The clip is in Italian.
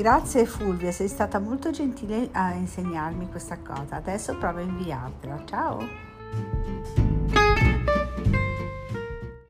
Grazie Fulvia, sei stata molto gentile a insegnarmi questa cosa. Adesso provo a inviartela. Ciao!